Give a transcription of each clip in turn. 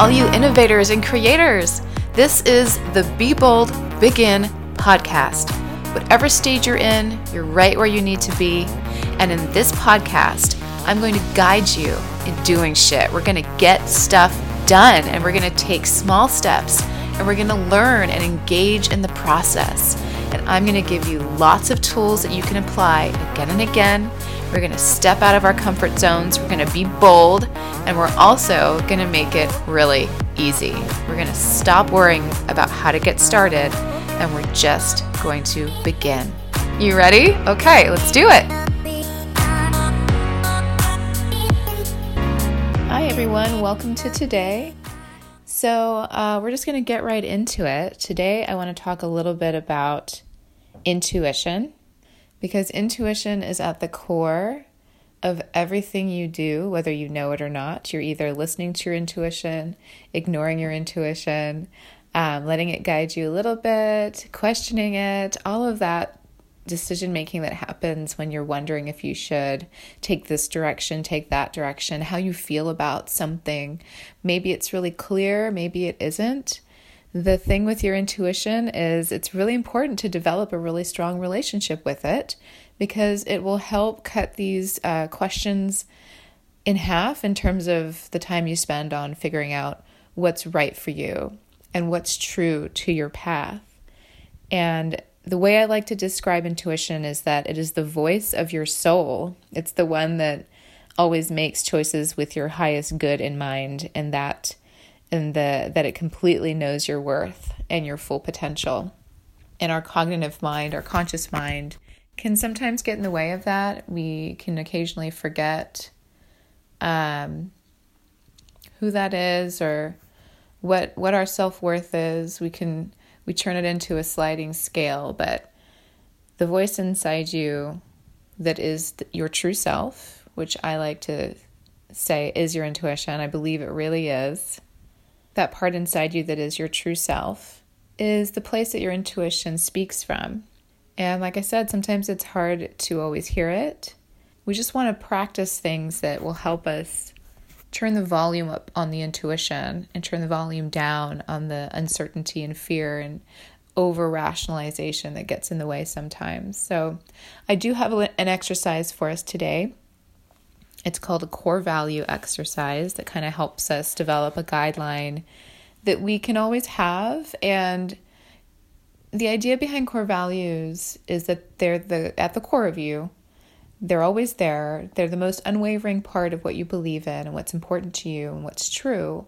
all you innovators and creators. This is the Be Bold, Begin podcast. Whatever stage you're in, you're right where you need to be. And in this podcast, I'm going to guide you in doing shit. We're going to get stuff done and we're going to take small steps and we're going to learn and engage in the process. And I'm going to give you lots of tools that you can apply again and again we're going to step out of our comfort zones. We're going to be bold. And we're also going to make it really easy. We're going to stop worrying about how to get started. And we're just going to begin. You ready? Okay, let's do it. Hi, everyone. Welcome to today. So, uh, we're just going to get right into it. Today, I want to talk a little bit about intuition because intuition is at the core of everything you do, whether you know it or not. You're either listening to your intuition, ignoring your intuition, um, letting it guide you a little bit, questioning it, all of that decision making that happens when you're wondering if you should take this direction, take that direction, how you feel about something. Maybe it's really clear, maybe it isn't. The thing with your intuition is it's really important to develop a really strong relationship with it because it will help cut these uh, questions in half in terms of the time you spend on figuring out what's right for you and what's true to your path. And the way I like to describe intuition is that it is the voice of your soul. It's the one that always makes choices with your highest good in mind, and that and the that it completely knows your worth and your full potential. And our cognitive mind, our conscious mind, can sometimes get in the way of that. We can occasionally forget um, who that is or what what our self worth is. We can we turn it into a sliding scale, but the voice inside you that is your true self, which I like to say is your intuition. I believe it really is that part inside you that is your true self, is the place that your intuition speaks from. And like I said, sometimes it's hard to always hear it. We just want to practice things that will help us turn the volume up on the intuition and turn the volume down on the uncertainty and fear and over rationalization that gets in the way sometimes. So, I do have an exercise for us today it's called a core value exercise that kind of helps us develop a guideline that we can always have and the idea behind core values is that they're the at the core of you. They're always there. They're the most unwavering part of what you believe in and what's important to you and what's true.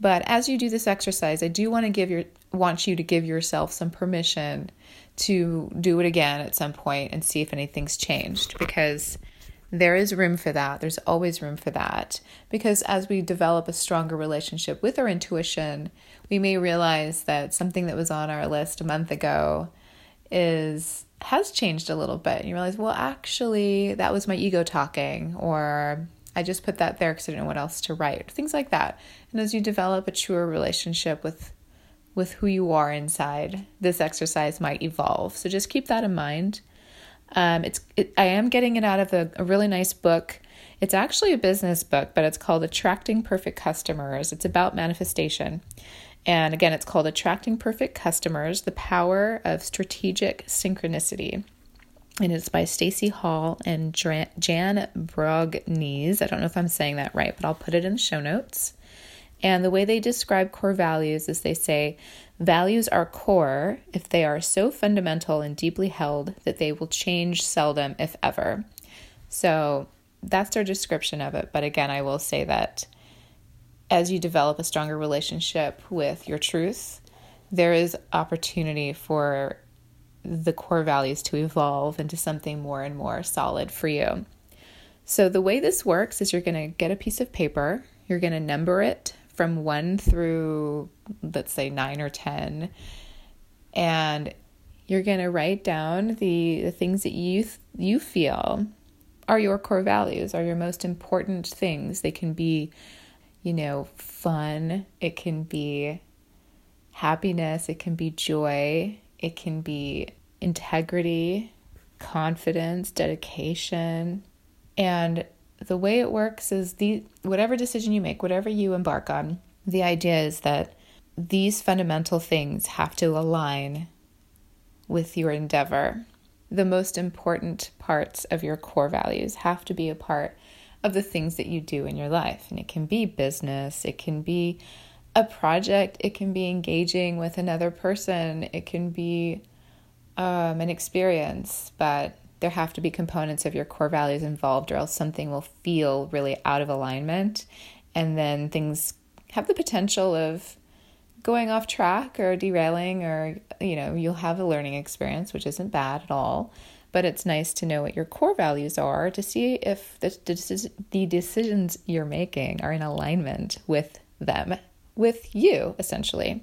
But as you do this exercise, I do want to give your want you to give yourself some permission to do it again at some point and see if anything's changed because there is room for that. There's always room for that. Because as we develop a stronger relationship with our intuition, we may realize that something that was on our list a month ago is has changed a little bit. And you realize, well, actually, that was my ego talking, or I just put that there because I didn't know what else to write. Things like that. And as you develop a truer relationship with with who you are inside, this exercise might evolve. So just keep that in mind. Um, it's it, I am getting it out of a, a really nice book. It's actually a business book, but it's called Attracting Perfect Customers. It's about manifestation. And again, it's called Attracting Perfect Customers The Power of Strategic Synchronicity. And it's by Stacey Hall and Jan Brogniez. I don't know if I'm saying that right, but I'll put it in the show notes. And the way they describe core values is they say values are core if they are so fundamental and deeply held that they will change seldom, if ever. So that's their description of it. But again, I will say that as you develop a stronger relationship with your truth, there is opportunity for the core values to evolve into something more and more solid for you. So, the way this works is you're going to get a piece of paper, you're going to number it from one through, let's say, nine or 10. And you're going to write down the, the things that you, you feel are your core values, are your most important things. They can be, you know, fun, it can be happiness, it can be joy, it can be integrity, confidence, dedication. And the way it works is the whatever decision you make, whatever you embark on, The idea is that these fundamental things have to align with your endeavor. The most important parts of your core values have to be a part of the things that you do in your life. And it can be business, it can be a project, it can be engaging with another person, it can be um, an experience, but there have to be components of your core values involved, or else something will feel really out of alignment. And then things have the potential of going off track or derailing, or, you know, you'll have a learning experience, which isn't bad at all. But it's nice to know what your core values are to see if the, the decisions you're making are in alignment with them, with you, essentially.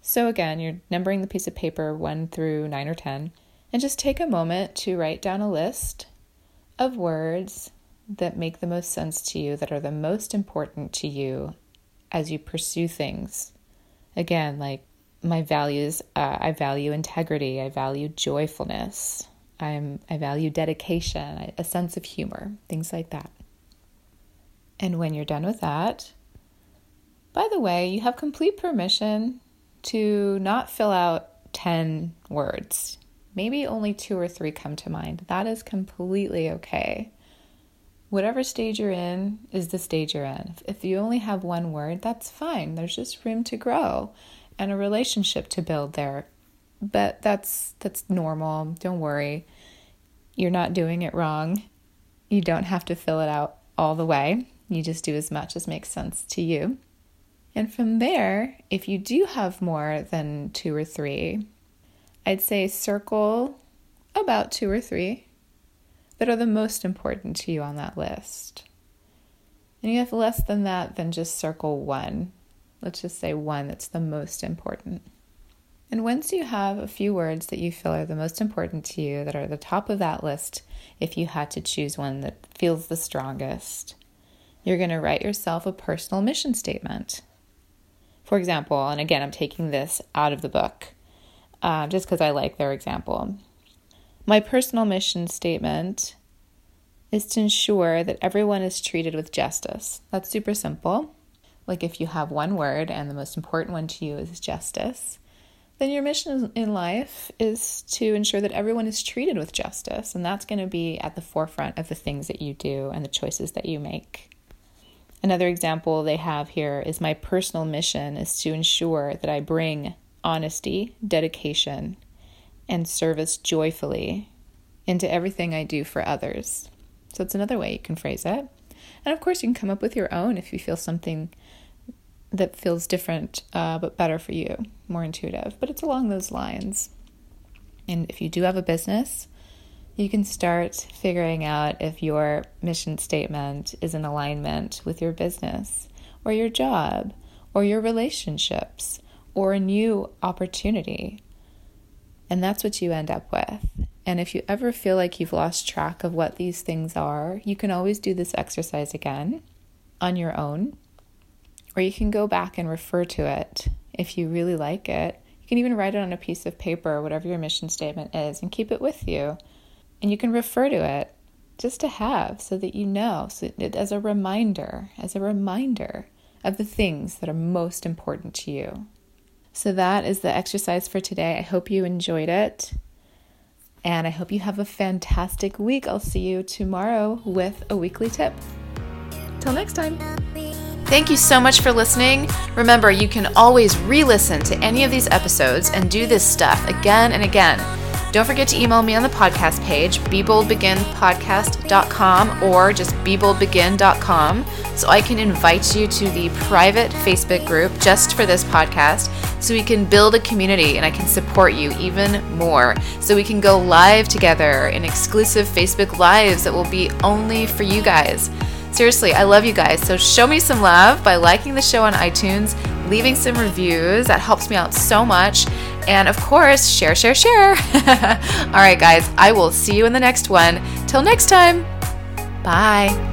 So, again, you're numbering the piece of paper one through nine or 10, and just take a moment to write down a list of words that make the most sense to you, that are the most important to you as you pursue things. Again, like my values, uh, I value integrity, I value joyfulness, I'm, I value dedication, a sense of humor, things like that. And when you're done with that, by the way, you have complete permission to not fill out 10 words. Maybe only two or three come to mind. That is completely okay. Whatever stage you're in is the stage you're in. If you only have one word, that's fine. There's just room to grow and a relationship to build there. But that's that's normal. Don't worry. You're not doing it wrong. You don't have to fill it out all the way. You just do as much as makes sense to you. And from there, if you do have more than two or three, I'd say circle about two or three that are the most important to you on that list. And you have less than that, then just circle one. Let's just say one that's the most important. And once you have a few words that you feel are the most important to you, that are the top of that list, if you had to choose one that feels the strongest, you're going to write yourself a personal mission statement. For example, and again, I'm taking this out of the book uh, just because I like their example. My personal mission statement is to ensure that everyone is treated with justice. That's super simple. Like if you have one word and the most important one to you is justice, then your mission in life is to ensure that everyone is treated with justice. And that's going to be at the forefront of the things that you do and the choices that you make. Another example they have here is my personal mission is to ensure that I bring honesty, dedication, and service joyfully into everything I do for others. So it's another way you can phrase it. And of course, you can come up with your own if you feel something that feels different uh, but better for you, more intuitive. But it's along those lines. And if you do have a business, you can start figuring out if your mission statement is in alignment with your business or your job or your relationships or a new opportunity. And that's what you end up with. And if you ever feel like you've lost track of what these things are, you can always do this exercise again on your own, or you can go back and refer to it if you really like it. You can even write it on a piece of paper, whatever your mission statement is, and keep it with you. And you can refer to it just to have so that you know, so as a reminder, as a reminder of the things that are most important to you. So that is the exercise for today. I hope you enjoyed it. And I hope you have a fantastic week. I'll see you tomorrow with a weekly tip. Till next time. Thank you so much for listening. Remember, you can always re listen to any of these episodes and do this stuff again and again. Don't forget to email me on the podcast page, beboldbeginpodcast.com or just beboldbegin.com so I can invite you to the private Facebook group just for this podcast so we can build a community and I can support you even more. So we can go live together in exclusive Facebook Lives that will be only for you guys. Seriously, I love you guys. So show me some love by liking the show on iTunes, leaving some reviews. That helps me out so much. And of course, share, share, share. All right, guys, I will see you in the next one. Till next time, bye.